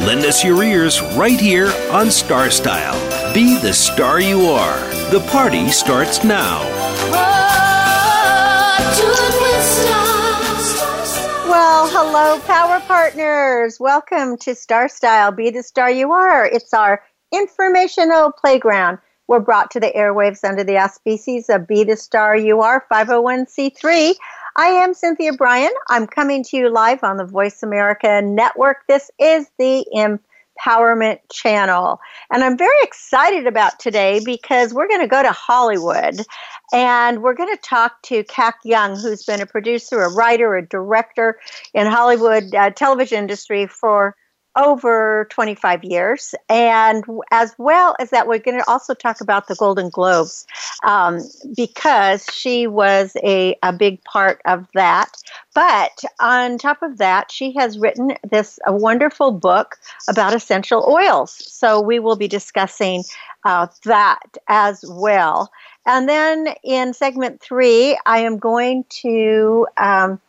Lend us your ears right here on Star Style. Be the star you are. The party starts now. Well, hello, Power Partners. Welcome to Star Style. Be the star you are. It's our informational playground. We're brought to the airwaves under the auspices of Be the Star You Are 501c3. I am Cynthia Brian. I'm coming to you live on the Voice America Network. This is the Empowerment Channel. And I'm very excited about today because we're going to go to Hollywood and we're going to talk to Cac Young, who's been a producer, a writer, a director in Hollywood uh, television industry for over 25 years. And as well as that, we're going to also talk about the Golden Globes um, because she was a, a big part of that. But on top of that, she has written this a wonderful book about essential oils. So we will be discussing uh, that as well. And then in segment three, I am going to um,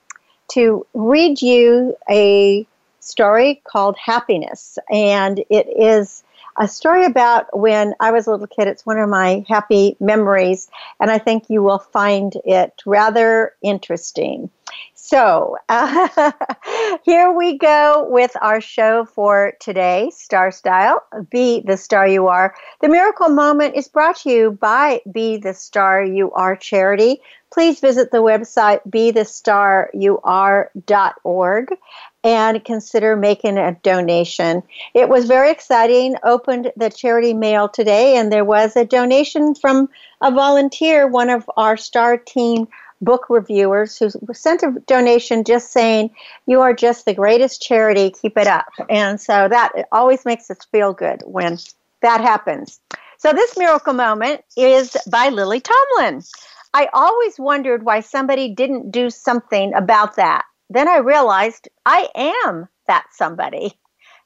to read you a story called Happiness, and it is a story about when I was a little kid. It's one of my happy memories, and I think you will find it rather interesting. So, uh, here we go with our show for today, Star Style. Be the Star You Are. The Miracle Moment is brought to you by Be the Star You Are charity. Please visit the website bethestaryouare.org and consider making a donation. It was very exciting. Opened the charity mail today, and there was a donation from a volunteer, one of our Star Team book reviewers who sent a donation just saying, You are just the greatest charity, keep it up. And so that always makes us feel good when that happens. So this miracle moment is by Lily Tomlin. I always wondered why somebody didn't do something about that. Then I realized I am that somebody.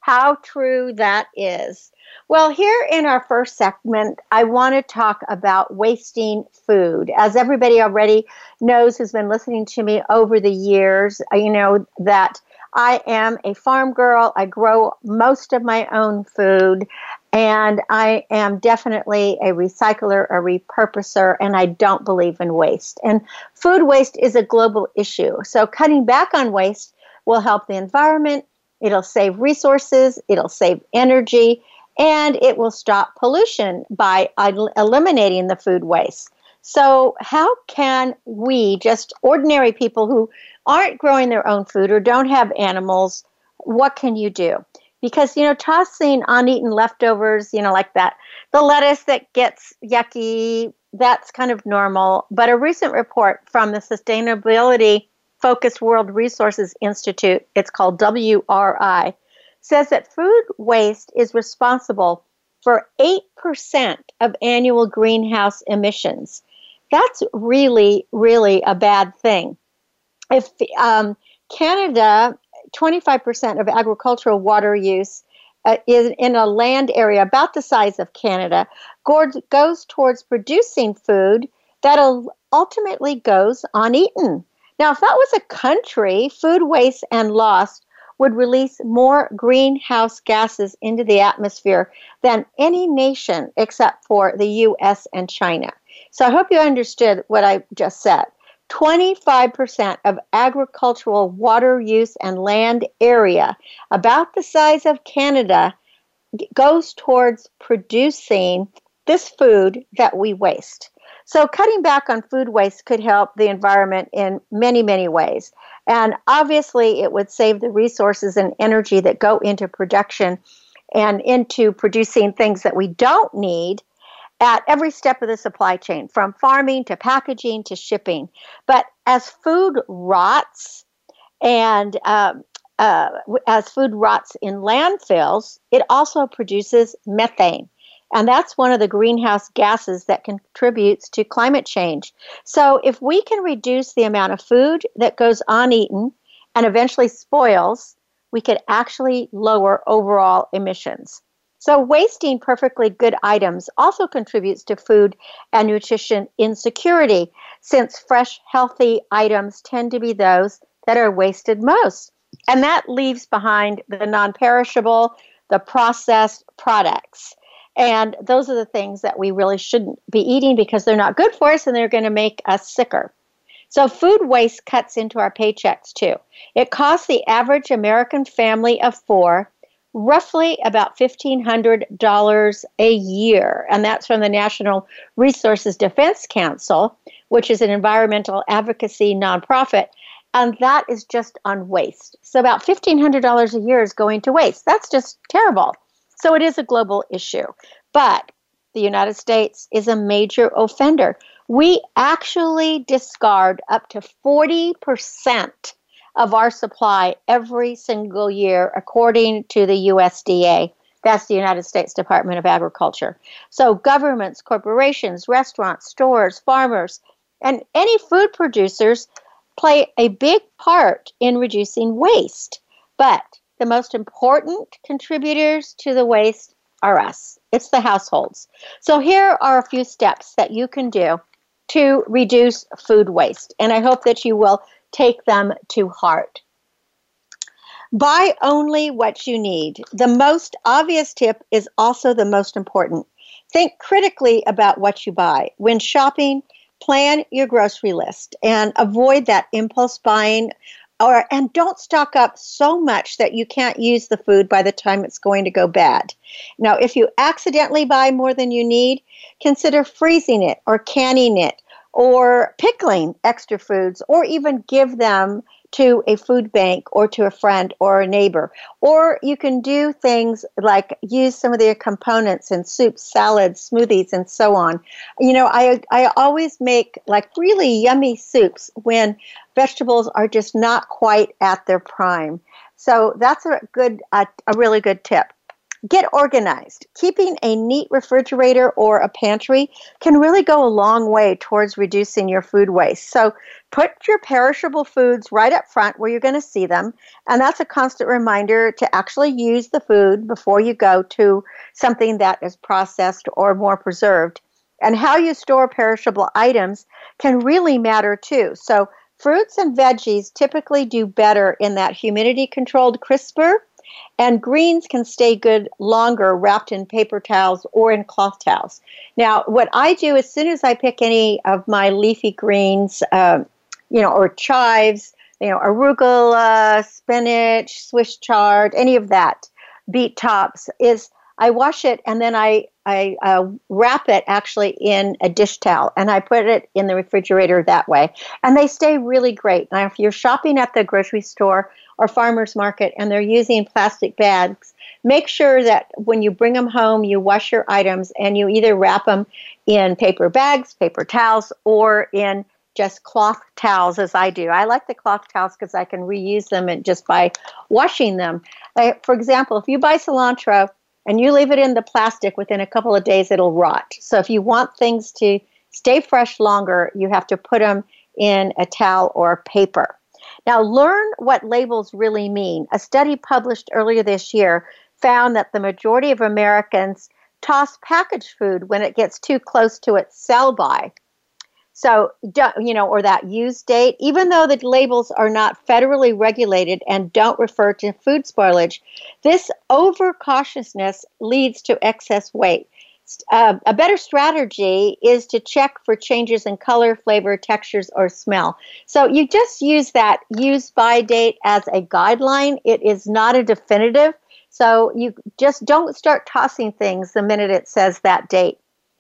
How true that is. Well, here in our first segment, I want to talk about wasting food. As everybody already knows who's been listening to me over the years, uh, you know that I am a farm girl. I grow most of my own food, and I am definitely a recycler, a repurposer, and I don't believe in waste. And food waste is a global issue. So, cutting back on waste will help the environment, it'll save resources, it'll save energy, and it will stop pollution by eliminating the food waste. So, how can we, just ordinary people who aren't growing their own food or don't have animals, what can you do? Because, you know, tossing uneaten leftovers, you know, like that, the lettuce that gets yucky, that's kind of normal. But a recent report from the Sustainability Focused World Resources Institute, it's called WRI, says that food waste is responsible for 8% of annual greenhouse emissions. That's really, really a bad thing. If um, Canada, 25% of agricultural water use uh, is in a land area about the size of Canada, goes towards producing food that ultimately goes uneaten. Now, if that was a country, food waste and loss would release more greenhouse gases into the atmosphere than any nation except for the US and China. So I hope you understood what I just said. 25% of agricultural water use and land area, about the size of Canada, goes towards producing this food that we waste. So, cutting back on food waste could help the environment in many, many ways. And obviously, it would save the resources and energy that go into production and into producing things that we don't need at every step of the supply chain, from farming to packaging to shipping. But as food rots and um, uh, as food rots in landfills, it also produces methane. And that's one of the greenhouse gases that contributes to climate change. So, if we can reduce the amount of food that goes uneaten and eventually spoils, we could actually lower overall emissions. So, wasting perfectly good items also contributes to food and nutrition insecurity, since fresh, healthy items tend to be those that are wasted most. And that leaves behind the non perishable, the processed products. And those are the things that we really shouldn't be eating because they're not good for us and they're going to make us sicker. So, food waste cuts into our paychecks too. It costs the average American family of four roughly about $1,500 a year. And that's from the National Resources Defense Council, which is an environmental advocacy nonprofit. And that is just on waste. So, about $1,500 a year is going to waste. That's just terrible. So it is a global issue. But the United States is a major offender. We actually discard up to 40% of our supply every single year, according to the USDA. That's the United States Department of Agriculture. So, governments, corporations, restaurants, stores, farmers, and any food producers play a big part in reducing waste. But the most important contributors to the waste are us. It's the households. So here are a few steps that you can do to reduce food waste, and I hope that you will take them to heart. Buy only what you need. The most obvious tip is also the most important. Think critically about what you buy. When shopping, plan your grocery list and avoid that impulse buying or and don't stock up so much that you can't use the food by the time it's going to go bad. Now, if you accidentally buy more than you need, consider freezing it or canning it or pickling extra foods or even give them to a food bank or to a friend or a neighbor. Or you can do things like use some of their components in soups, salads, smoothies, and so on. You know, I, I always make like really yummy soups when vegetables are just not quite at their prime. So that's a good, a really good tip. Get organized. Keeping a neat refrigerator or a pantry can really go a long way towards reducing your food waste. So put your perishable foods right up front where you're going to see them. And that's a constant reminder to actually use the food before you go to something that is processed or more preserved. And how you store perishable items can really matter too. So fruits and veggies typically do better in that humidity controlled crisper and greens can stay good longer wrapped in paper towels or in cloth towels. Now, what I do as soon as I pick any of my leafy greens, um, you know, or chives, you know, arugula, spinach, Swiss chard, any of that, beet tops, is I wash it and then I I uh, wrap it actually in a dish towel and I put it in the refrigerator that way. And they stay really great. Now, if you're shopping at the grocery store or farmer's market and they're using plastic bags, make sure that when you bring them home, you wash your items and you either wrap them in paper bags, paper towels, or in just cloth towels as I do. I like the cloth towels because I can reuse them and just by washing them. For example, if you buy cilantro and you leave it in the plastic within a couple of days, it'll rot. So if you want things to stay fresh longer, you have to put them in a towel or paper. Now, learn what labels really mean. A study published earlier this year found that the majority of Americans toss packaged food when it gets too close to its sell by. So, you know, or that use date, even though the labels are not federally regulated and don't refer to food spoilage, this overcautiousness leads to excess weight uh, a better strategy is to check for changes in color, flavor, textures, or smell. So you just use that use by date as a guideline. It is not a definitive. So you just don't start tossing things the minute it says that date.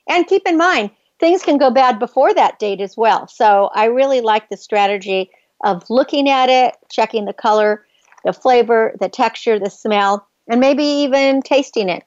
And keep in mind, things can go bad before that date as well. So I really like the strategy of looking at it, checking the color, the flavor, the texture, the smell, and maybe even tasting it.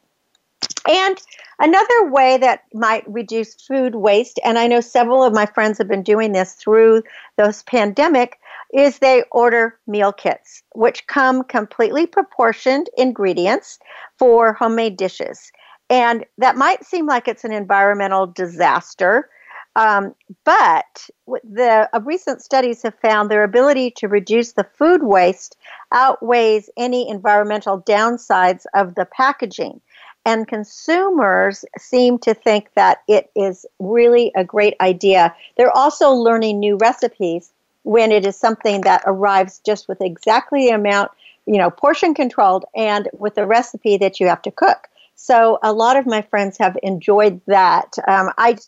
And Another way that might reduce food waste, and I know several of my friends have been doing this through this pandemic, is they order meal kits, which come completely proportioned ingredients for homemade dishes. And that might seem like it's an environmental disaster, um, but the uh, recent studies have found their ability to reduce the food waste outweighs any environmental downsides of the packaging. And consumers seem to think that it is really a great idea. They're also learning new recipes when it is something that arrives just with exactly the amount, you know, portion controlled and with the recipe that you have to cook. So a lot of my friends have enjoyed that. Um, I,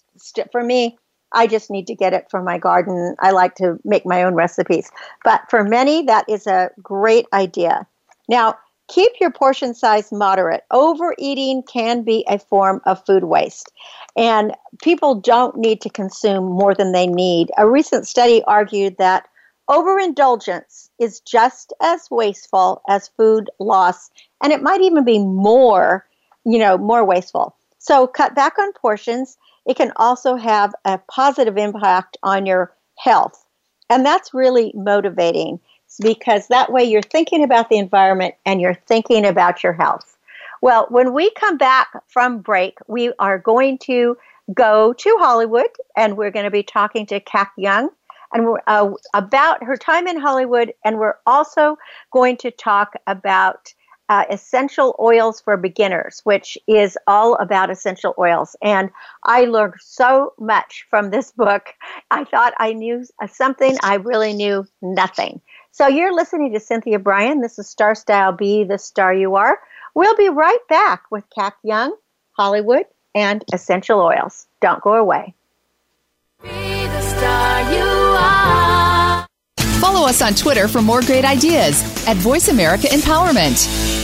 for me, I just need to get it from my garden. I like to make my own recipes. But for many, that is a great idea. Now, keep your portion size moderate. Overeating can be a form of food waste, and people don't need to consume more than they need. A recent study argued that overindulgence is just as wasteful as food loss, and it might even be more, you know, more wasteful. So cut back on portions. It can also have a positive impact on your health. And that's really motivating because that way you're thinking about the environment and you're thinking about your health. Well, when we come back from break, we are going to go to Hollywood and we're going to be talking to Cac Young and uh, about her time in Hollywood. And we're also going to talk about uh, essential oils for beginners, which is all about essential oils. And I learned so much from this book. I thought I knew something, I really knew nothing. So you're listening to Cynthia Brian. This is Star Style Be the Star You Are. We'll be right back with Cac Young, Hollywood, and essential oils. Don't go away. Follow us on Twitter for more great ideas at Voice America Empowerment.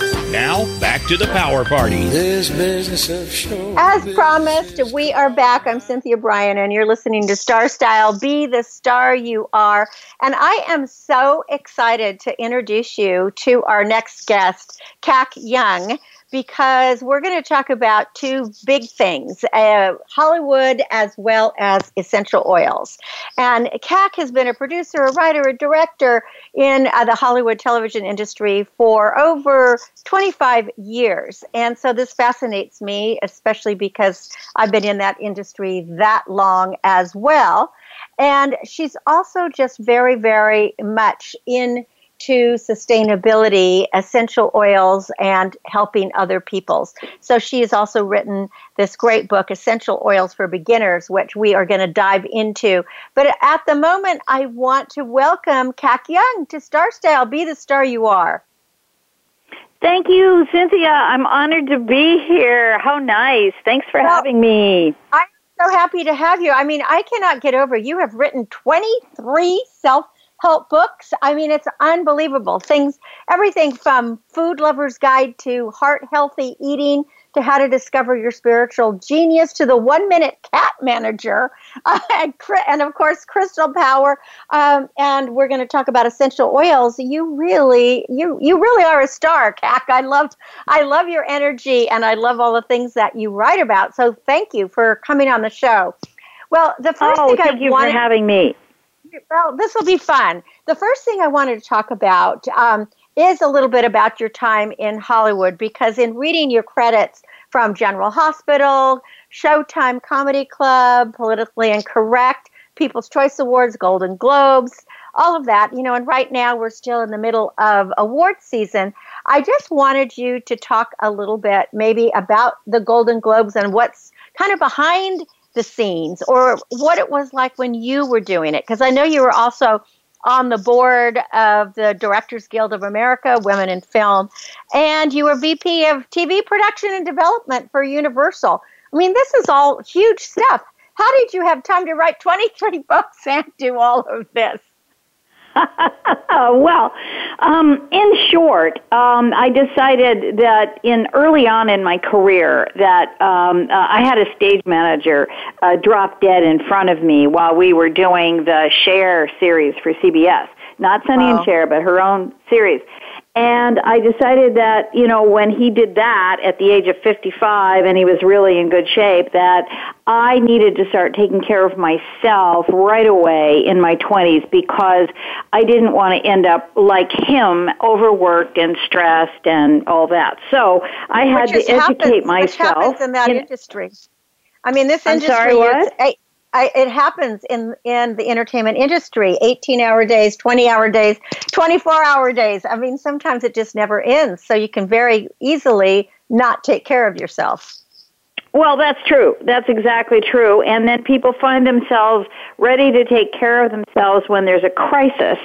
Now, back to the power party. This business of show. As promised, we are back. I'm Cynthia Brian, and you're listening to Star Style Be the Star You Are. And I am so excited to introduce you to our next guest, Cac Young because we're going to talk about two big things uh, Hollywood as well as essential oils. And Cac has been a producer, a writer, a director in uh, the Hollywood television industry for over 25 years. And so this fascinates me, especially because I've been in that industry that long as well. And she's also just very, very much in to sustainability, essential oils, and helping other peoples. So she has also written this great book, Essential Oils for Beginners, which we are going to dive into. But at the moment, I want to welcome Cac Young to Star Style. Be the star you are. Thank you, Cynthia. I'm honored to be here. How nice. Thanks for well, having me. I'm so happy to have you. I mean, I cannot get over you have written 23 self help books. I mean, it's unbelievable. Things, everything from Food Lover's Guide to Heart Healthy Eating to how to discover your spiritual genius to the one minute cat manager uh, and, and, of course crystal power um, and we're going to talk about essential oils you really you you really are a star Cac. i love i love your energy and i love all the things that you write about so thank you for coming on the show well the first oh, thing thank I you wanted, for having me well this will be fun the first thing i wanted to talk about um, is a little bit about your time in Hollywood because in reading your credits from General Hospital, Showtime Comedy Club, Politically Incorrect, People's Choice Awards, Golden Globes, all of that, you know, and right now we're still in the middle of award season. I just wanted you to talk a little bit maybe about the Golden Globes and what's kind of behind the scenes or what it was like when you were doing it because I know you were also on the board of the Directors Guild of America, Women in Film, and you were VP of TV production and development for Universal. I mean, this is all huge stuff. How did you have time to write 23 books and do all of this? well, um, in short, um, I decided that in early on in my career that um, uh, I had a stage manager uh, drop dead in front of me while we were doing the Cher series for CBS. Not Sonny wow. and Cher, but her own series. And I decided that, you know, when he did that at the age of 55 and he was really in good shape, that I needed to start taking care of myself right away in my 20s because I didn't want to end up like him, overworked and stressed and all that. So I had to educate happens, myself. Which happens in that in, industry. I mean, this I'm industry. Sorry? Is, I, it happens in in the entertainment industry 18 hour days 20 hour days 24 hour days i mean sometimes it just never ends so you can very easily not take care of yourself well, that's true. That's exactly true. And then people find themselves ready to take care of themselves when there's a crisis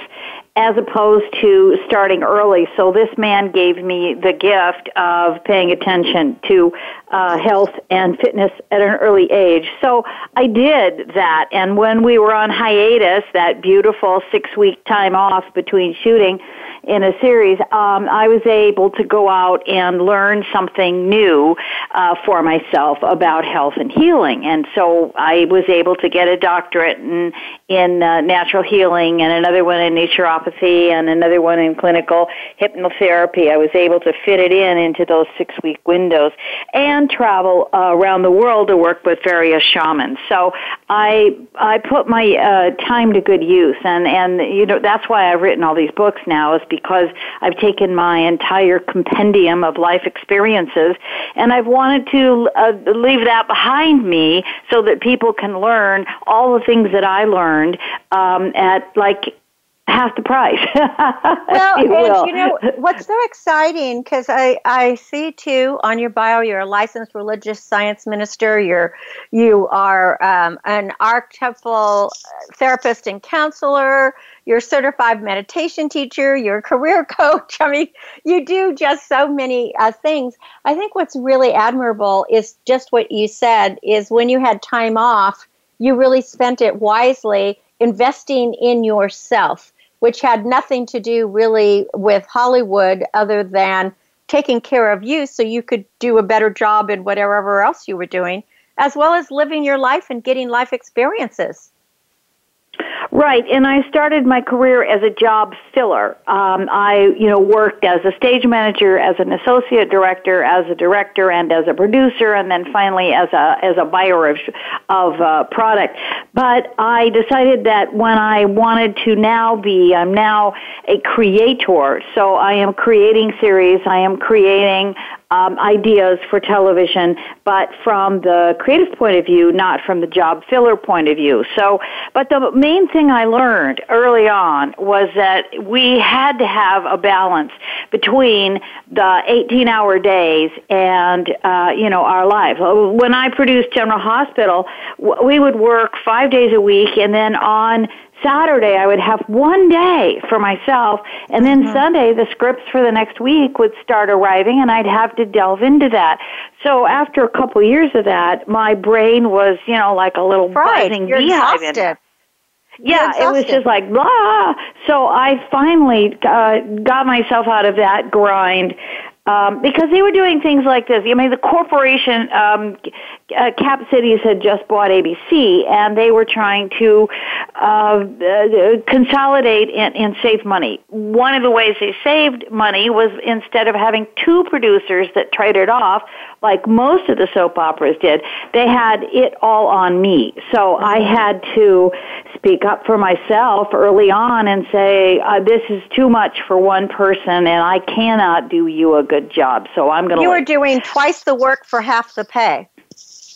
as opposed to starting early. So this man gave me the gift of paying attention to uh, health and fitness at an early age. So I did that. And when we were on hiatus, that beautiful six week time off between shooting, in a series, um, I was able to go out and learn something new uh, for myself about health and healing. And so I was able to get a doctorate in, in uh, natural healing and another one in naturopathy and another one in clinical hypnotherapy. I was able to fit it in into those six week windows and travel uh, around the world to work with various shamans. So I I put my uh, time to good use, and and you know that's why I've written all these books now is because I've taken my entire compendium of life experiences and I've wanted to uh, leave that behind me so that people can learn all the things that I learned um, at like half the price. well, you and you know what's so exciting because I I see too on your bio you're a licensed religious science minister. You're you are um, an archetypal therapist and counselor. You're a certified meditation teacher. You're a career coach. I mean, you do just so many uh, things. I think what's really admirable is just what you said. Is when you had time off, you really spent it wisely investing in yourself which had nothing to do really with Hollywood other than taking care of you so you could do a better job in whatever else you were doing, as well as living your life and getting life experiences. Right, and I started my career as a job filler. Um, I, you know, worked as a stage manager, as an associate director, as a director, and as a producer, and then finally as a as a buyer of of uh, product. But I decided that when I wanted to now be, I'm now a creator. So I am creating series. I am creating um, ideas for television, but from the creative point of view, not from the job filler point of view. So, but the main thing I learned early on was that we had to have a balance between the 18 hour days and, uh, you know, our life. When I produced General Hospital, we would work five days a week and then on Saturday I would have one day for myself and then mm-hmm. Sunday the scripts for the next week would start arriving and I'd have to delve into that. So after a couple years of that, my brain was, you know, like a little right. buzzing You're beehive. Exhausted. Yeah, it was just like blah. So I finally uh, got myself out of that grind um, because they were doing things like this. I mean, the corporation, um, uh, Cap Cities had just bought ABC, and they were trying to uh, uh, consolidate and, and save money. One of the ways they saved money was instead of having two producers that traded off, like most of the soap operas did, they had it all on me. So I had to speak up for myself early on and say, uh, "This is too much for one person, and I cannot do you a good." Good job. So I'm going to. You were doing twice the work for half the pay.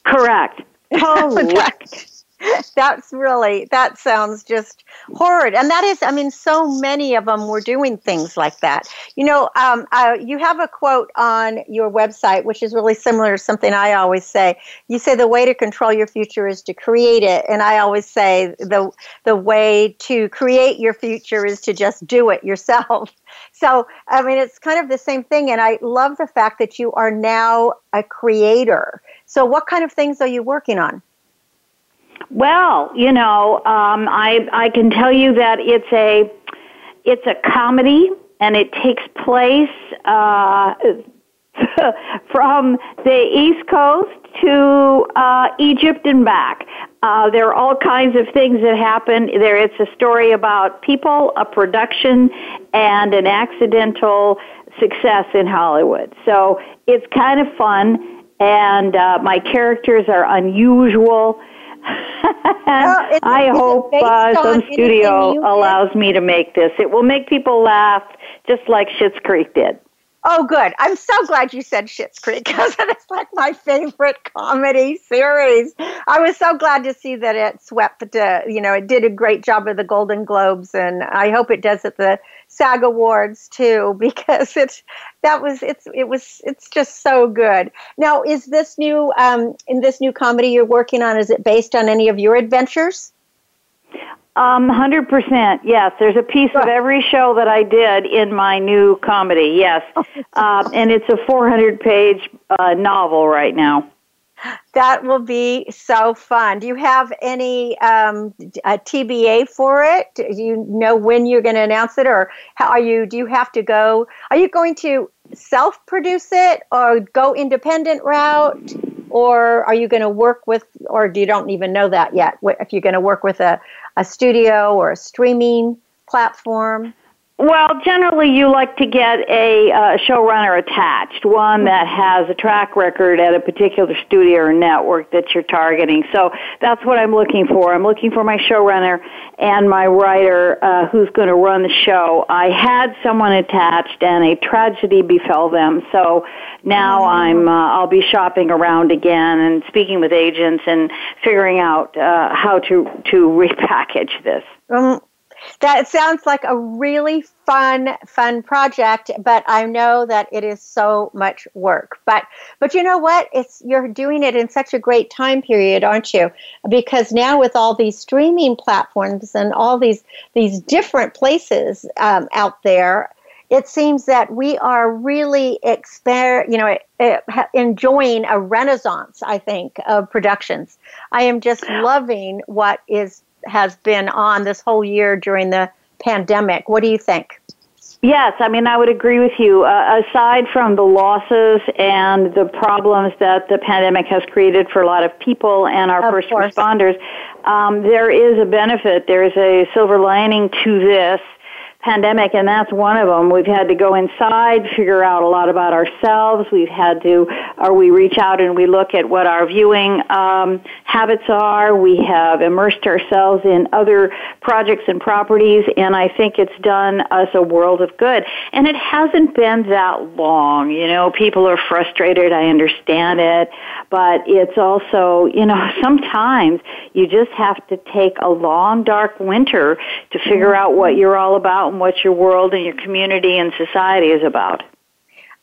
Correct. Correct. That's really that sounds just horrid, and that is, I mean, so many of them were doing things like that. You know, um, uh, you have a quote on your website, which is really similar to something I always say. You say the way to control your future is to create it, and I always say the the way to create your future is to just do it yourself. So, I mean, it's kind of the same thing. And I love the fact that you are now a creator. So, what kind of things are you working on? Well, you know, um, I I can tell you that it's a it's a comedy, and it takes place uh, from the East Coast to uh, Egypt and back. Uh, there are all kinds of things that happen. There, it's a story about people, a production, and an accidental success in Hollywood. So it's kind of fun, and uh, my characters are unusual. Well, I hope uh, some studio allows me to make this. It will make people laugh, just like Schitt's Creek did. Oh, good. I'm so glad you said Schitt's Creek because it's like my favorite comedy series. I was so glad to see that it swept, uh, you know, it did a great job at the Golden Globes, and I hope it does at the SAG Awards too because it's that was it's it was it's just so good. Now, is this new um, in this new comedy you're working on? Is it based on any of your adventures? Um, hundred percent. Yes, there's a piece of every show that I did in my new comedy. Yes, uh, and it's a 400 page uh, novel right now. That will be so fun. Do you have any um, a TBA for it? Do you know when you're going to announce it, or how are you? Do you have to go? Are you going to self produce it, or go independent route, or are you going to work with, or do you don't even know that yet? If you're going to work with a a studio or a streaming platform? Well, generally, you like to get a uh, showrunner attached, one that has a track record at a particular studio or network that you're targeting. So that's what I'm looking for. I'm looking for my showrunner and my writer uh, who's going to run the show. I had someone attached, and a tragedy befell them. So now I'm uh, I'll be shopping around again and speaking with agents and figuring out uh, how to to repackage this. Um, that sounds like a really fun fun project but i know that it is so much work. But but you know what? It's you're doing it in such a great time period aren't you? Because now with all these streaming platforms and all these these different places um, out there it seems that we are really exper- you know enjoying a renaissance i think of productions. I am just loving what is has been on this whole year during the pandemic. What do you think? Yes, I mean, I would agree with you. Uh, aside from the losses and the problems that the pandemic has created for a lot of people and our of first course. responders, um, there is a benefit. There is a silver lining to this pandemic, and that's one of them. We've had to go inside, figure out a lot about ourselves. We've had to, or we reach out and we look at what our viewing um, habits are. We have immersed ourselves in other projects and properties, and I think it's done us a world of good. And it hasn't been that long. You know, people are frustrated. I understand it, but it's also, you know, sometimes you just have to take a long, dark winter to figure out what you're all about and what your world and your community and society is about.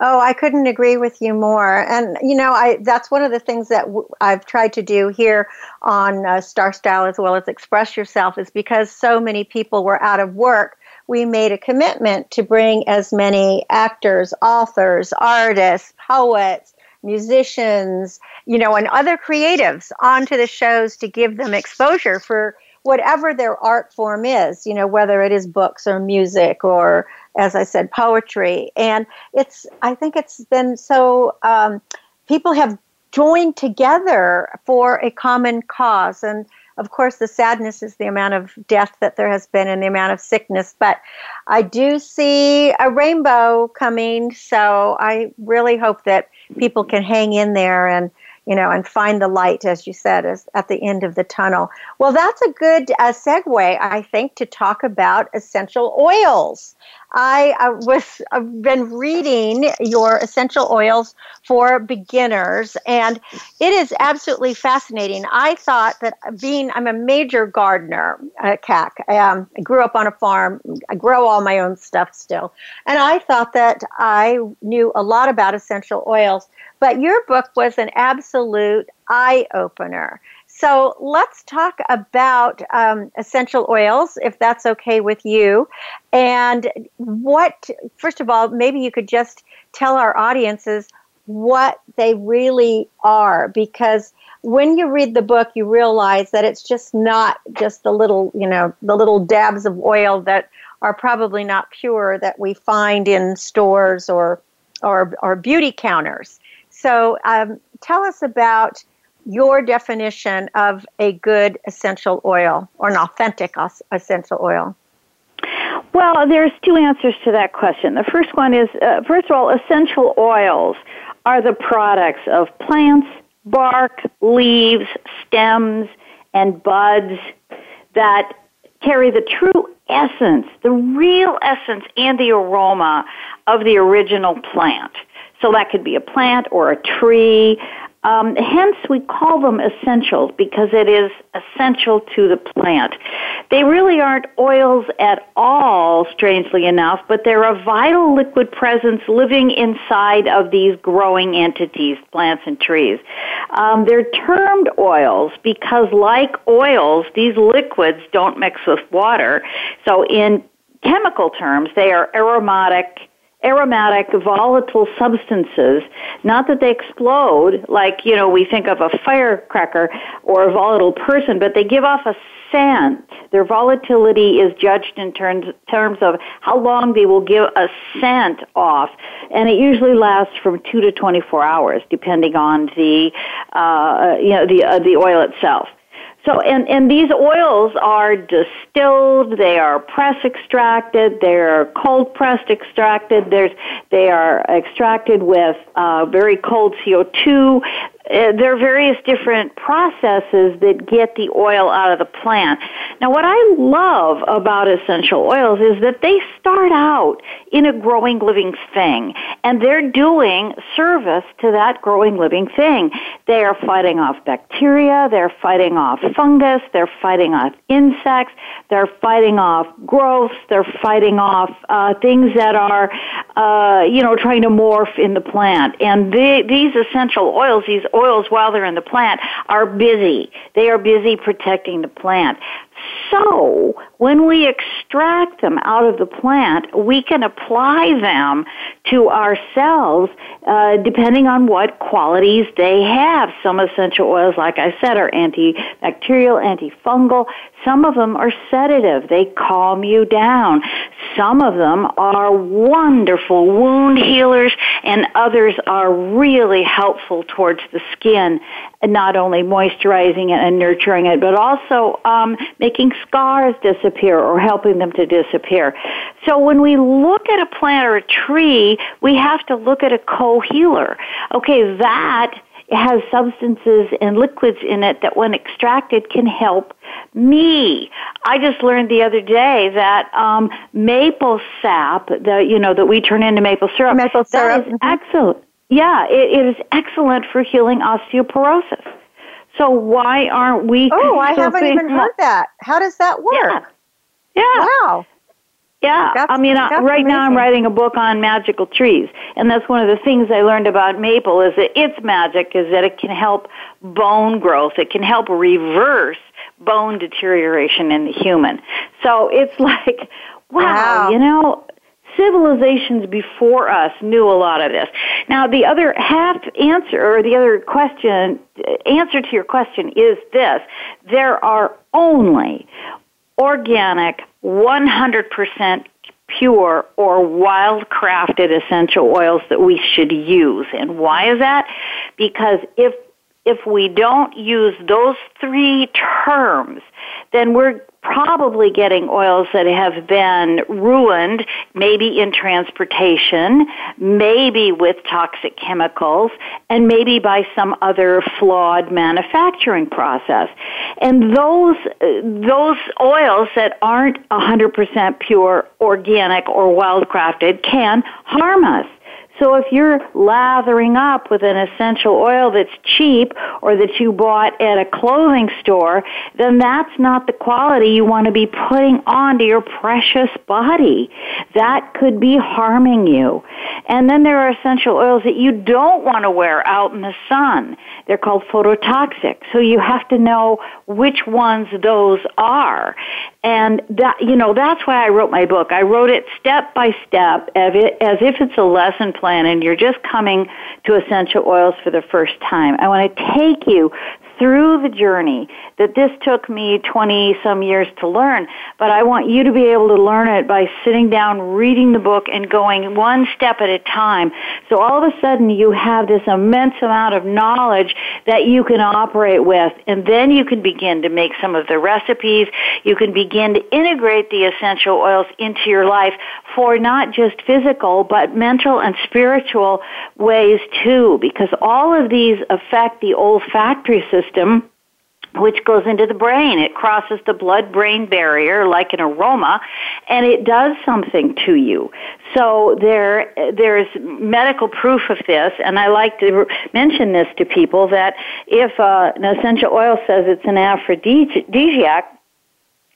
Oh, I couldn't agree with you more. And you know, I that's one of the things that I've tried to do here on uh, Star Style as well as Express Yourself is because so many people were out of work. We made a commitment to bring as many actors, authors, artists, poets, musicians, you know, and other creatives onto the shows to give them exposure for whatever their art form is, you know, whether it is books or music or, as I said, poetry. And it's, I think it's been so, um, people have joined together for a common cause. And of course, the sadness is the amount of death that there has been and the amount of sickness. But I do see a rainbow coming. So I really hope that people can hang in there and you know, and find the light, as you said, as at the end of the tunnel. Well, that's a good uh, segue, I think, to talk about essential oils. I uh, was I've been reading your essential oils for beginners, and it is absolutely fascinating. I thought that being I'm a major gardener at Cac. Um, I grew up on a farm. I grow all my own stuff still, and I thought that I knew a lot about essential oils. But your book was an absolute eye opener. So let's talk about um, essential oils, if that's okay with you. And what, first of all, maybe you could just tell our audiences what they really are, because when you read the book, you realize that it's just not just the little, you know, the little dabs of oil that are probably not pure that we find in stores or or, or beauty counters. So um, tell us about your definition of a good essential oil or an authentic essential oil. Well, there's two answers to that question. The first one is uh, first of all, essential oils are the products of plants, bark, leaves, stems, and buds that carry the true essence, the real essence and the aroma of the original plant. So that could be a plant or a tree. Um, hence, we call them essentials because it is essential to the plant. They really aren't oils at all, strangely enough, but they're a vital liquid presence living inside of these growing entities, plants and trees. Um, they're termed oils because, like oils, these liquids don't mix with water. So, in chemical terms, they are aromatic aromatic, volatile substances. Not that they explode like, you know, we think of a firecracker or a volatile person, but they give off a scent. Their volatility is judged in terms, terms of how long they will give a scent off. And it usually lasts from 2 to 24 hours, depending on the, uh, you know, the, uh, the oil itself. So, and, and these oils are distilled, they are press extracted, they're cold pressed extracted, there's, they are extracted with uh, very cold CO2 uh, there are various different processes that get the oil out of the plant. Now, what I love about essential oils is that they start out in a growing living thing, and they're doing service to that growing living thing. They are fighting off bacteria, they're fighting off fungus, they're fighting off insects, they're fighting off growths, they're fighting off uh, things that are, uh, you know, trying to morph in the plant. And the, these essential oils, these oils while they're in the plant are busy. They are busy protecting the plant. So, when we extract them out of the plant, we can apply them to ourselves uh, depending on what qualities they have. Some essential oils, like I said, are antibacterial, antifungal. Some of them are sedative. They calm you down. Some of them are wonderful wound healers and others are really helpful towards the skin, not only moisturizing it and nurturing it, but also um, making scars disappear or helping them to disappear. So when we look at a plant or a tree, we have to look at a co-healer. Okay, that has substances and liquids in it that when extracted can help me. I just learned the other day that um, maple sap, the you know that we turn into maple syrup, maple syrup, that is mm-hmm. excellent. Yeah, it, it is excellent for healing osteoporosis. So why aren't we? Oh, I haven't even heard that. How does that work? Yeah. Yeah. Wow. Yeah, that's, I mean, uh, right amazing. now I'm writing a book on magical trees, and that's one of the things I learned about maple is that its magic is that it can help bone growth. It can help reverse bone deterioration in the human. So it's like, wow, wow. you know, civilizations before us knew a lot of this. Now, the other half answer, or the other question, answer to your question is this. There are only organic, 100% pure or wild crafted essential oils that we should use. And why is that? Because if if we don't use those three terms, then we're probably getting oils that have been ruined, maybe in transportation, maybe with toxic chemicals, and maybe by some other flawed manufacturing process. And those, those oils that aren't 100% pure, organic, or wild crafted can harm us. So if you're lathering up with an essential oil that's cheap or that you bought at a clothing store, then that's not the quality you want to be putting onto your precious body. That could be harming you. And then there are essential oils that you don't want to wear out in the sun. They're called phototoxic. So you have to know which ones those are. And that, you know, that's why I wrote my book. I wrote it step by step as if it's a lesson plan and you're just coming to essential oils for the first time. I want to take you through the journey that this took me 20 some years to learn, but I want you to be able to learn it by sitting down, reading the book, and going one step at a time. So all of a sudden you have this immense amount of knowledge that you can operate with, and then you can begin to make some of the recipes. You can begin to integrate the essential oils into your life for not just physical, but mental and spiritual ways too, because all of these affect the olfactory system which goes into the brain. It crosses the blood brain barrier like an aroma and it does something to you. So there, there's medical proof of this and I like to mention this to people that if uh, an essential oil says it's an aphrodisiac,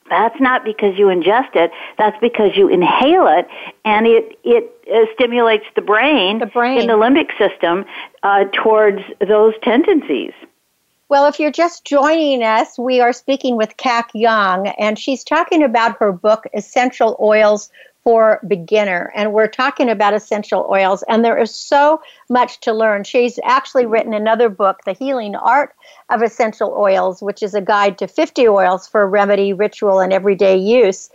that's not because you ingest it. That's because you inhale it, and it it uh, stimulates the brain, the brain in the limbic system uh, towards those tendencies. Well, if you're just joining us, we are speaking with Kac Young, and she's talking about her book, Essential Oils for beginner. And we're talking about essential oils and there is so much to learn. She's actually written another book the healing art of essential oils which is a guide to 50 oils for remedy ritual and everyday use.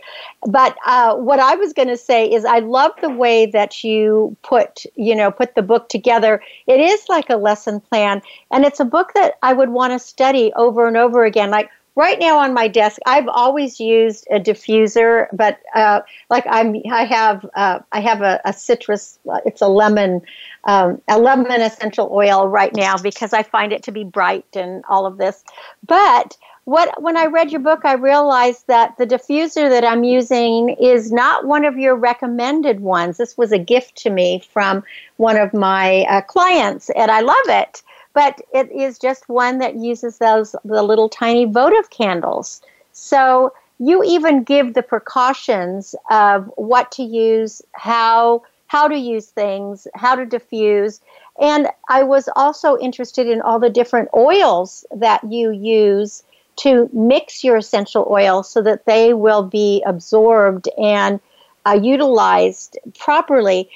But uh, what i was going to say is i love the way that you put you know put the book together. It is like a lesson plan and it's a book that i would want to study over and over again. Like right now on my desk i've always used a diffuser but uh, like i'm i have uh, i have a, a, citrus it's a lemon um, a lemon essential oil right now because i find it to be bright and all of this. But what when i read your book i realized that the diffuser that i'm using is not one of your recommended ones. This was a gift to me from one of my uh, clients and i love it but it is just one that uses those the little tiny votive candles. So you even give the precautions of what to use, how how to use things, how to diffuse. And I was also interested in all the different oils that you use to mix your essential oils so that they will be absorbed and uh, utilized properly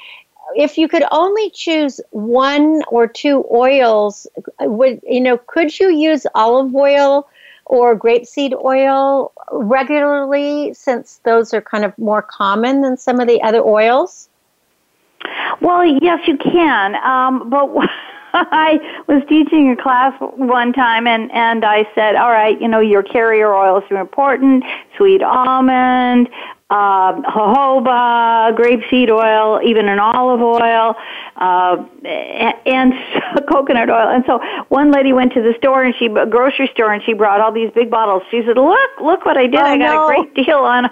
if you could only choose one or two oils, would you know? Could you use olive oil or grapeseed oil regularly, since those are kind of more common than some of the other oils? Well, yes, you can. Um, but I was teaching a class one time, and and I said, "All right, you know, your carrier oils are important: sweet almond, uh, jojoba, grapeseed oil, even an olive oil, uh, and and coconut oil. And so one lady went to the store and she a grocery store and she brought all these big bottles. She said, "Look, look what I did! Oh, I got no. a great deal on."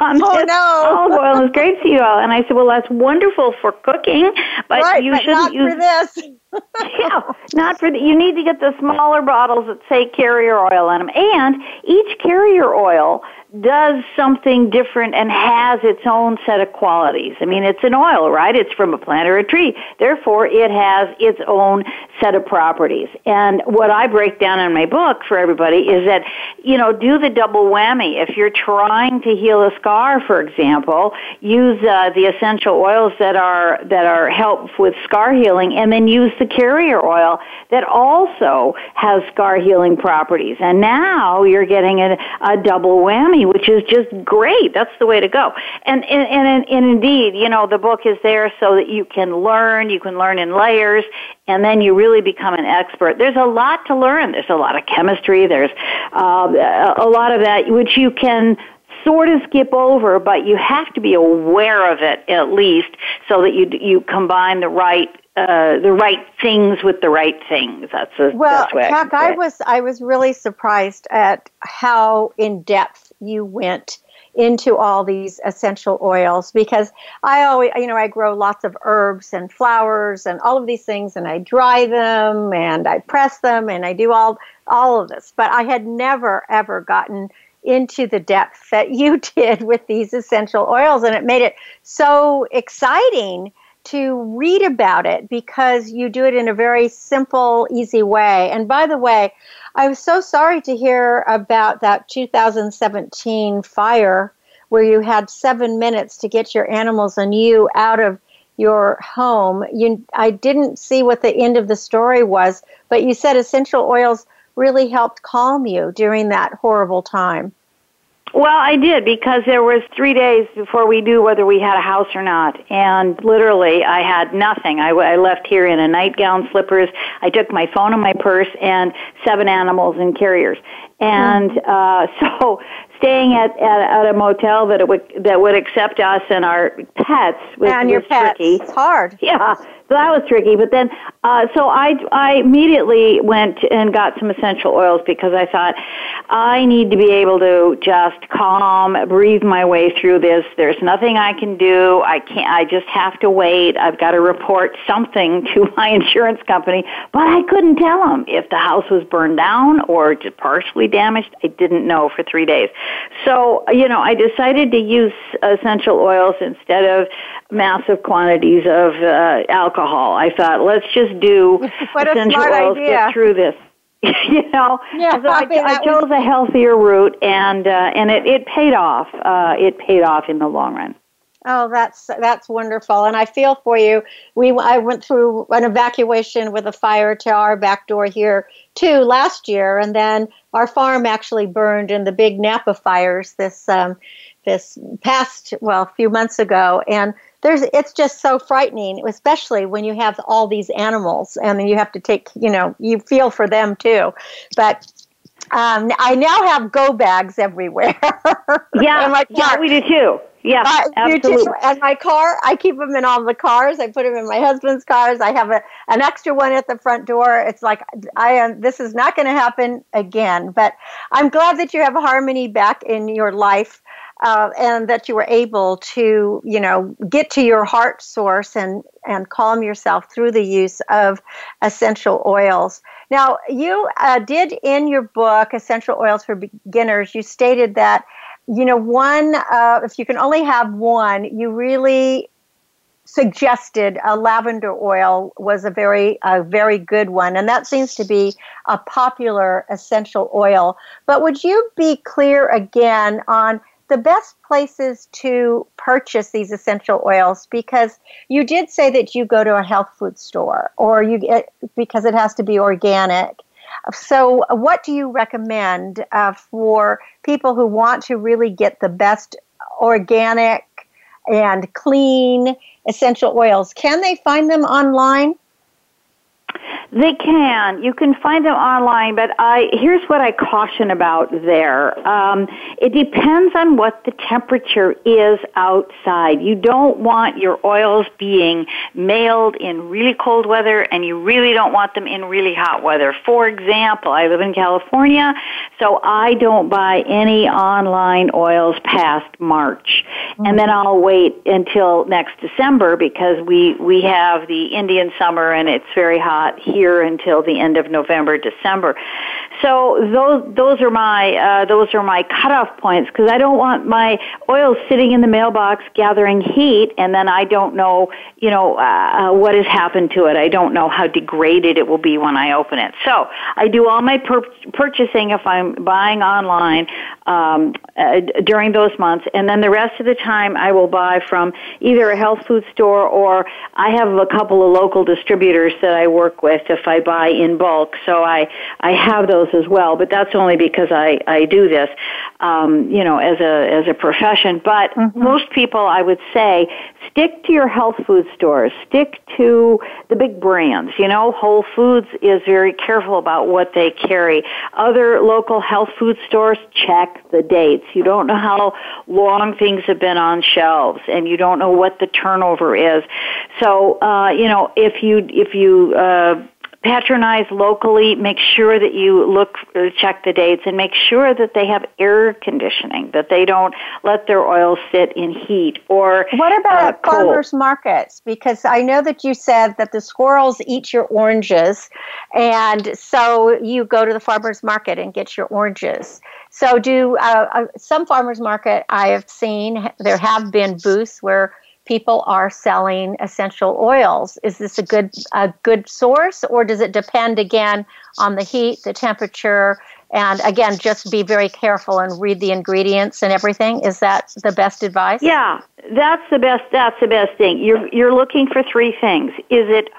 On oh, this no. olive oil and grapeseed oil, and I said, "Well, that's wonderful for cooking, but right, you but shouldn't not use for this." yeah, not for the, you need to get the smaller bottles that say carrier oil in them. And each carrier oil does something different and has its own set of qualities. I mean, it's an oil, right? It's from a plant or a tree. Therefore, it has its own set of properties. And what I break down in my book for everybody is that, you know, do the double whammy. If you're trying to heal a scar, for example, use uh, the essential oils that are that are help with scar healing, and then use the carrier oil that also has scar healing properties. And now you're getting a, a double whammy, which is just great. That's the way to go. And, and, and, and indeed, you know, the book is there so that you can learn, you can learn in layers, and then you really become an expert. There's a lot to learn. There's a lot of chemistry. There's uh, a lot of that which you can sort of skip over, but you have to be aware of it at least, so that you you combine the right uh, the right things with the right things. That's the well, best way. Chuck, I, I was I was really surprised at how in depth you went into all these essential oils because I always, you know, I grow lots of herbs and flowers and all of these things, and I dry them and I press them and I do all all of this. But I had never ever gotten into the depth that you did with these essential oils, and it made it so exciting to read about it because you do it in a very simple, easy way. And by the way, I was so sorry to hear about that 2017 fire where you had seven minutes to get your animals and you out of your home. You, I didn't see what the end of the story was, but you said essential oils really helped calm you during that horrible time. Well, I did because there was three days before we knew whether we had a house or not, and literally I had nothing. I, I left here in a nightgown, slippers. I took my phone and my purse and seven animals and carriers, and mm. uh, so staying at, at at a motel that it would that would accept us and our pets was, and your was pets. tricky. It's hard. Yeah, so that was tricky. But then, uh, so I, I immediately went and got some essential oils because I thought I need to be able to just calm, breathe my way through this. There's nothing I can do. I can't. I just have to wait. I've got to report something to my insurance company. But I couldn't tell them if the house was burned down or just partially damaged. I didn't know for three days. So you know, I decided to use essential oils instead of massive quantities of uh, alcohol. I thought, let's just do essential oils, idea. get through this. you know, yeah, so I, I, I chose was... a healthier route, and uh, and it, it paid off. Uh, it paid off in the long run. Oh, that's that's wonderful, and I feel for you. We I went through an evacuation with a fire to our back door here too last year, and then our farm actually burned in the big Napa fires this um, this past well a few months ago, and there's it's just so frightening, especially when you have all these animals and then you have to take, you know, you feel for them too. But um, I now have go bags everywhere. yeah, yeah, we do too. Yeah, uh, absolutely. And my car, I keep them in all the cars. I put them in my husband's cars. I have a, an extra one at the front door. It's like I am. This is not going to happen again. But I'm glad that you have harmony back in your life uh, and that you were able to, you know, get to your heart source and and calm yourself through the use of essential oils. Now, you uh, did in your book, Essential Oils for Beginners, you stated that, you know, one, uh, if you can only have one, you really suggested a lavender oil was a very a very good one and that seems to be a popular essential oil but would you be clear again on the best places to purchase these essential oils because you did say that you go to a health food store or you get because it has to be organic. So, what do you recommend uh, for people who want to really get the best organic and clean essential oils? Can they find them online? They can. You can find them online, but I here's what I caution about there. Um, it depends on what the temperature is outside. You don't want your oils being mailed in really cold weather, and you really don't want them in really hot weather. For example, I live in California, so I don't buy any online oils past March. mm-hmm. and then I'll wait until next December because we we have the Indian summer and it's very hot here until the end of November, December. So those those are my uh, those are my cutoff points because I don't want my oil sitting in the mailbox gathering heat and then I don't know you know uh, uh, what has happened to it. I don't know how degraded it will be when I open it. So I do all my pur- purchasing if I'm buying online um, uh, during those months, and then the rest of the time I will buy from either a health food store or I have a couple of local distributors that I work with if I buy in bulk. So I I have those as well, but that's only because I I do this, um, you know, as a as a profession. But mm-hmm. most people, I would say, stick to your health food stores. Stick to the big brands. You know, Whole Foods is very careful about what they carry. Other local health food stores check the dates. You don't know how long things have been on shelves, and you don't know what the turnover is. So, uh, you know, if you if you uh, patronize locally, make sure that you look, uh, check the dates, and make sure that they have air conditioning, that they don't let their oil sit in heat or. What about uh, farmers markets? Because I know that you said that the squirrels eat your oranges, and so you go to the farmers market and get your oranges. So, do uh, uh some farmers market I have seen there have been booths where people are selling essential oils. Is this a good a good source, or does it depend again on the heat, the temperature, and again, just be very careful and read the ingredients and everything? Is that the best advice? Yeah, that's the best. That's the best thing. You're you're looking for three things. Is it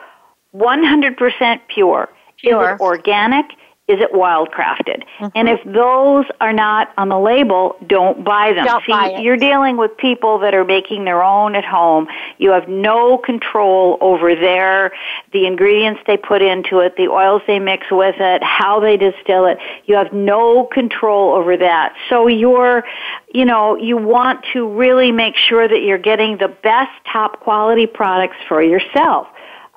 100% pure? Pure. Is it organic? Is it wildcrafted? Mm-hmm. And if those are not on the label, don't buy them. Don't See, buy it. you're dealing with people that are making their own at home. You have no control over their the ingredients they put into it, the oils they mix with it, how they distill it. You have no control over that. So you're you know, you want to really make sure that you're getting the best top quality products for yourself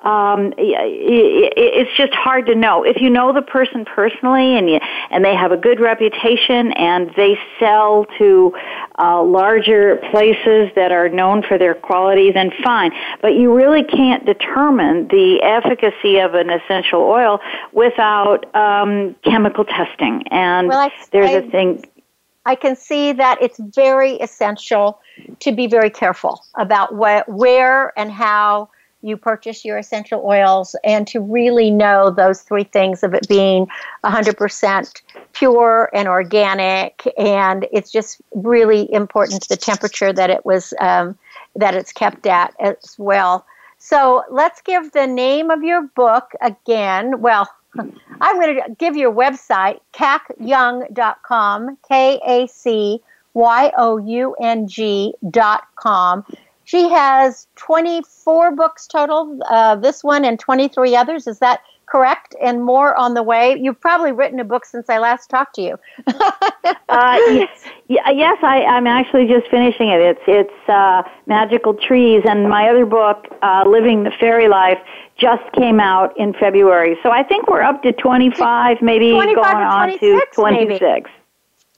um, it's just hard to know. If you know the person personally and you, and they have a good reputation and they sell to uh, larger places that are known for their quality, then fine. But you really can't determine the efficacy of an essential oil without um, chemical testing. And well, I, there's I, a thing. I can see that it's very essential to be very careful about what, where and how you purchase your essential oils and to really know those three things of it being 100% pure and organic. And it's just really important the temperature that it was um, that it's kept at as well. So let's give the name of your book again. Well i'm going to give your website kacyoung.com k-a-c-y-o-u-n-g dot com she has 24 books total, uh, this one and 23 others. Is that correct? And more on the way. You've probably written a book since I last talked to you. uh, yes, yes I, am actually just finishing it. It's it's uh, Magical Trees, and my other book, uh, Living the Fairy Life, just came out in February. So I think we're up to 25, maybe 25 going on to 26.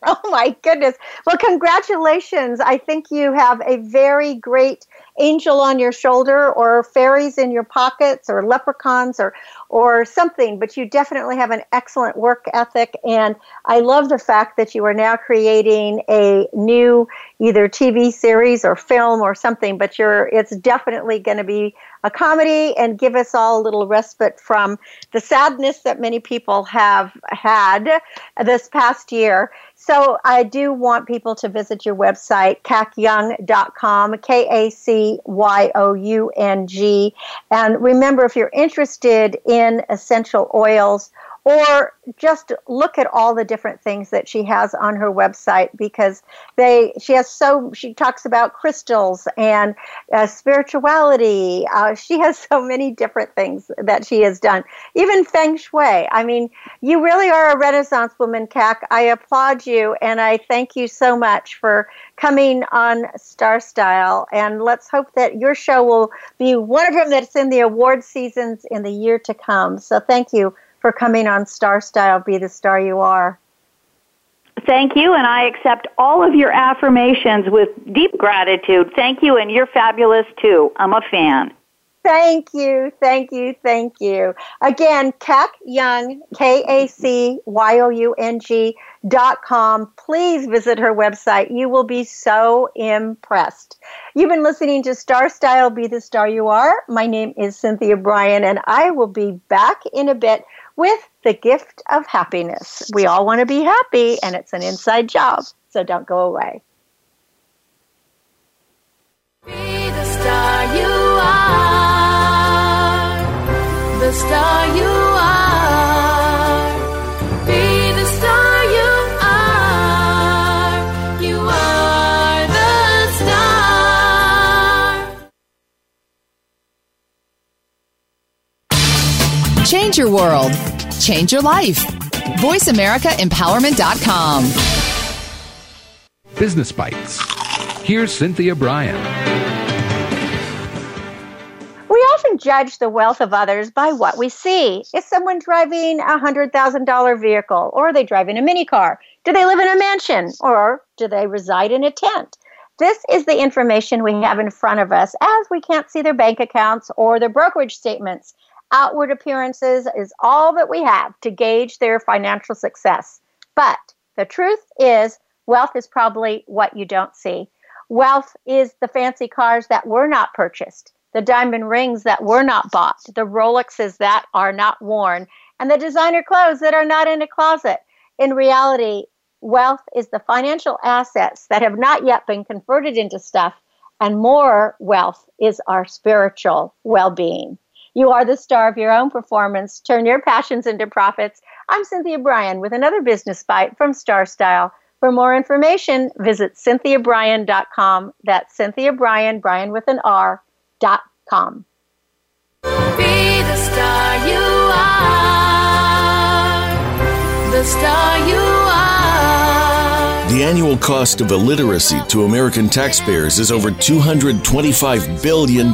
Oh my goodness. Well, congratulations. I think you have a very great angel on your shoulder or fairies in your pockets or leprechauns or or something, but you definitely have an excellent work ethic and I love the fact that you are now creating a new either TV series or film or something, but you're it's definitely going to be a comedy and give us all a little respite from the sadness that many people have had this past year. So I do want people to visit your website, kacyoung.com, K A C Y O U N G. And remember, if you're interested in essential oils or just look at all the different things that she has on her website because they she has so she talks about crystals and uh, spirituality. Uh, she has so many different things that she has done. Even feng shui. I mean you really are a renaissance woman Kac i applaud you and i thank you so much for coming on star style. And let's hope that your show will be one of them that's in the award seasons in the year to come. So thank you for coming on Star Style Be the Star You Are. Thank you, and I accept all of your affirmations with deep gratitude. Thank you, and you're fabulous too. I'm a fan. Thank you, thank you, thank you. Again, Kac Young, K A C Y O U N G dot com. Please visit her website. You will be so impressed. You've been listening to Star Style Be the Star You Are. My name is Cynthia Brian, and I will be back in a bit with the gift of happiness. We all want to be happy, and it's an inside job, so don't go away. Be the star you are, the star you Change your world. Change your life. VoiceAmericaEmpowerment.com. Business Bites. Here's Cynthia Brian. We often judge the wealth of others by what we see. Is someone driving a $100,000 vehicle? Or are they driving a mini car? Do they live in a mansion? Or do they reside in a tent? This is the information we have in front of us as we can't see their bank accounts or their brokerage statements. Outward appearances is all that we have to gauge their financial success. But the truth is, wealth is probably what you don't see. Wealth is the fancy cars that were not purchased, the diamond rings that were not bought, the Rolexes that are not worn, and the designer clothes that are not in a closet. In reality, wealth is the financial assets that have not yet been converted into stuff, and more wealth is our spiritual well being. You are the star of your own performance. Turn your passions into profits. I'm Cynthia Brian with another business bite from Star Style. For more information, visit cynthiabrian.com. That's Cynthia Brian, Brian with an R, dot com. Be the star you are, the star you are. The annual cost of illiteracy to American taxpayers is over $225 billion.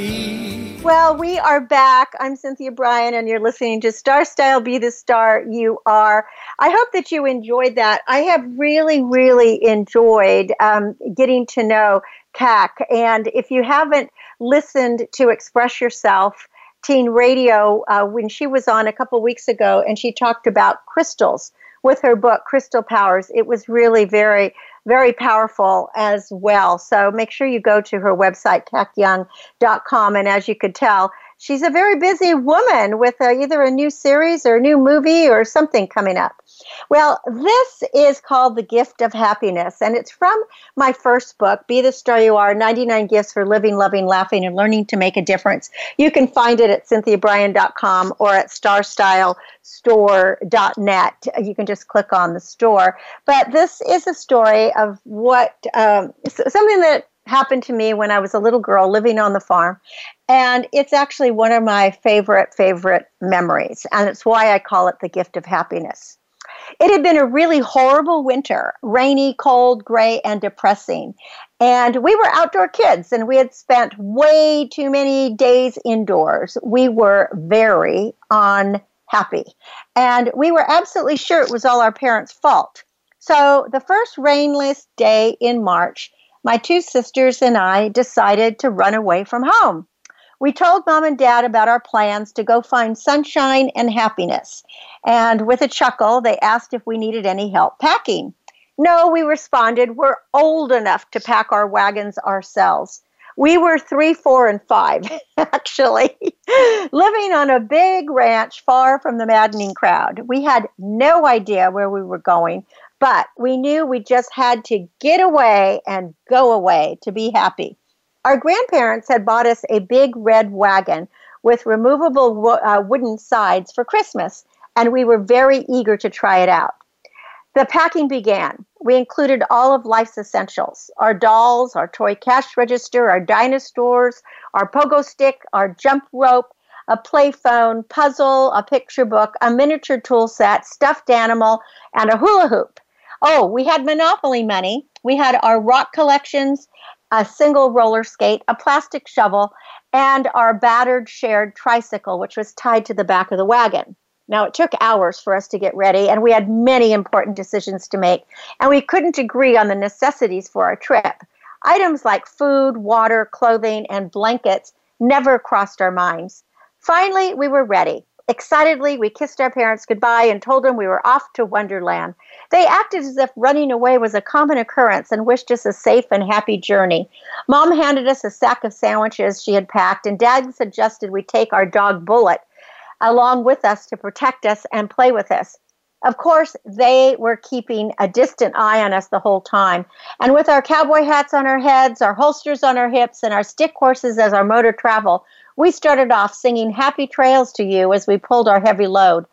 Well, we are back. I'm Cynthia Brian, and you're listening to Star Style Be the Star You Are. I hope that you enjoyed that. I have really, really enjoyed um, getting to know Kac. And if you haven't listened to Express Yourself, Teen Radio, uh, when she was on a couple weeks ago, and she talked about crystals with her book, Crystal Powers, it was really very, very powerful as well. So make sure you go to her website, kacyoung.com. And as you could tell, she's a very busy woman with uh, either a new series or a new movie or something coming up. Well, this is called The Gift of Happiness, and it's from my first book, Be the Star You Are 99 Gifts for Living, Loving, Laughing, and Learning to Make a Difference. You can find it at cynthiabrian.com or at starstylestore.net. You can just click on the store. But this is a story of what um, something that happened to me when I was a little girl living on the farm. And it's actually one of my favorite, favorite memories. And it's why I call it the gift of happiness. It had been a really horrible winter rainy, cold, gray, and depressing. And we were outdoor kids and we had spent way too many days indoors. We were very unhappy. And we were absolutely sure it was all our parents' fault. So the first rainless day in March, my two sisters and I decided to run away from home. We told mom and dad about our plans to go find sunshine and happiness. And with a chuckle, they asked if we needed any help packing. No, we responded, we're old enough to pack our wagons ourselves. We were three, four, and five, actually, living on a big ranch far from the maddening crowd. We had no idea where we were going, but we knew we just had to get away and go away to be happy. Our grandparents had bought us a big red wagon with removable wo- uh, wooden sides for Christmas, and we were very eager to try it out. The packing began. We included all of life's essentials our dolls, our toy cash register, our dinosaurs, our pogo stick, our jump rope, a play phone, puzzle, a picture book, a miniature tool set, stuffed animal, and a hula hoop. Oh, we had Monopoly money. We had our rock collections, a single roller skate, a plastic shovel, and our battered shared tricycle, which was tied to the back of the wagon. Now, it took hours for us to get ready, and we had many important decisions to make, and we couldn't agree on the necessities for our trip. Items like food, water, clothing, and blankets never crossed our minds. Finally, we were ready. Excitedly, we kissed our parents goodbye and told them we were off to Wonderland. They acted as if running away was a common occurrence and wished us a safe and happy journey. Mom handed us a sack of sandwiches she had packed, and Dad suggested we take our dog Bullet along with us to protect us and play with us. Of course, they were keeping a distant eye on us the whole time. And with our cowboy hats on our heads, our holsters on our hips, and our stick horses as our motor travel, we started off singing Happy Trails to You as we pulled our heavy load.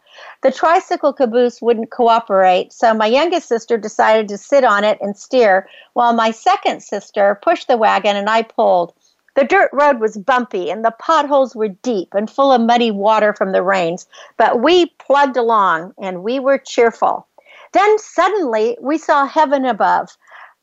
The tricycle caboose wouldn't cooperate, so my youngest sister decided to sit on it and steer, while my second sister pushed the wagon and I pulled. The dirt road was bumpy and the potholes were deep and full of muddy water from the rains, but we plugged along and we were cheerful. Then suddenly we saw heaven above.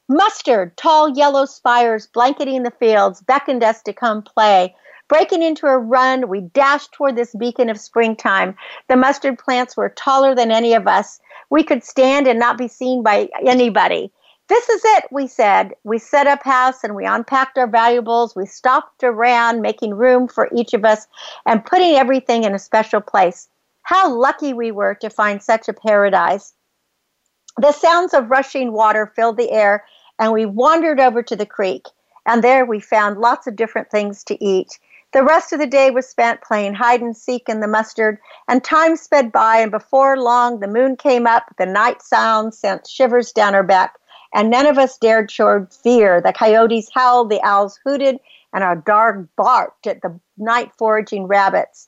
Mustard, tall yellow spires blanketing the fields, beckoned us to come play. Breaking into a run, we dashed toward this beacon of springtime. The mustard plants were taller than any of us. We could stand and not be seen by anybody. This is it, we said. We set up house and we unpacked our valuables. We stopped around, making room for each of us and putting everything in a special place. How lucky we were to find such a paradise. The sounds of rushing water filled the air, and we wandered over to the creek. And there we found lots of different things to eat. The rest of the day was spent playing hide and seek in the mustard, and time sped by, and before long the moon came up, the night sound sent shivers down our back and none of us dared show fear. The coyotes howled, the owls hooted, and our dog barked at the night foraging rabbits.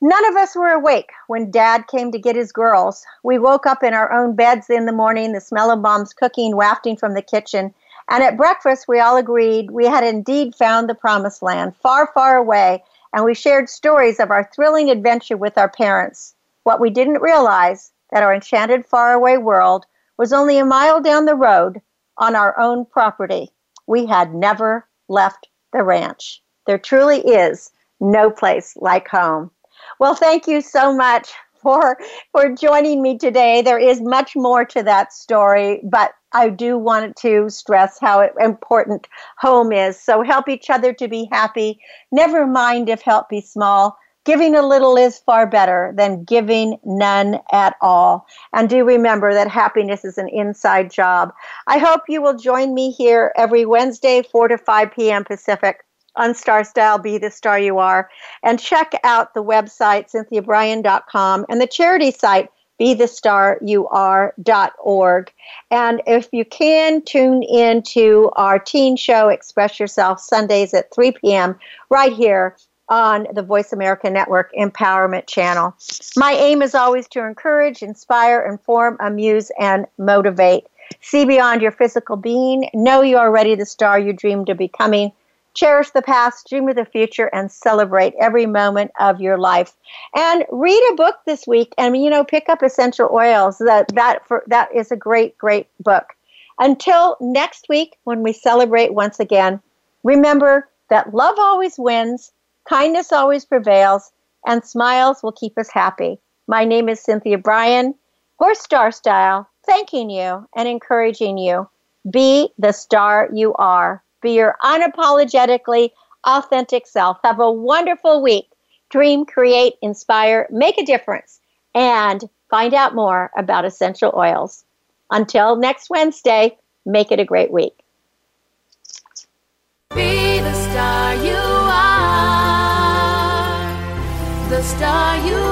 None of us were awake when Dad came to get his girls. We woke up in our own beds in the morning, the smell of Mom's cooking wafting from the kitchen. And at breakfast, we all agreed we had indeed found the promised land, far, far away, and we shared stories of our thrilling adventure with our parents. What we didn't realize that our enchanted faraway world was only a mile down the road on our own property. We had never left the ranch. There truly is no place like home. Well, thank you so much for for joining me today. There is much more to that story, but I do want to stress how important home is. So help each other to be happy. Never mind if help be small. Giving a little is far better than giving none at all. And do remember that happiness is an inside job. I hope you will join me here every Wednesday, 4 to 5 p.m. Pacific on Star Style Be the Star You Are. And check out the website, cynthiabrian.com, and the charity site, be the star you are.org. And if you can, tune in to our teen show, Express Yourself, Sundays at 3 p.m., right here on the Voice America Network Empowerment Channel. My aim is always to encourage, inspire, inform, amuse, and motivate. See beyond your physical being. Know you are already the star you dreamed of becoming. Cherish the past, dream of the future, and celebrate every moment of your life. And read a book this week, and you know, pick up essential oils. That that for that is a great, great book. Until next week, when we celebrate once again, remember that love always wins kindness always prevails, and smiles will keep us happy. My name is Cynthia Brian, Horse Star Style, thanking you and encouraging you. Be the star you are. Be your unapologetically authentic self. Have a wonderful week. Dream, create, inspire, make a difference, and find out more about essential oils. Until next Wednesday, make it a great week. Be the star you are. The star you are.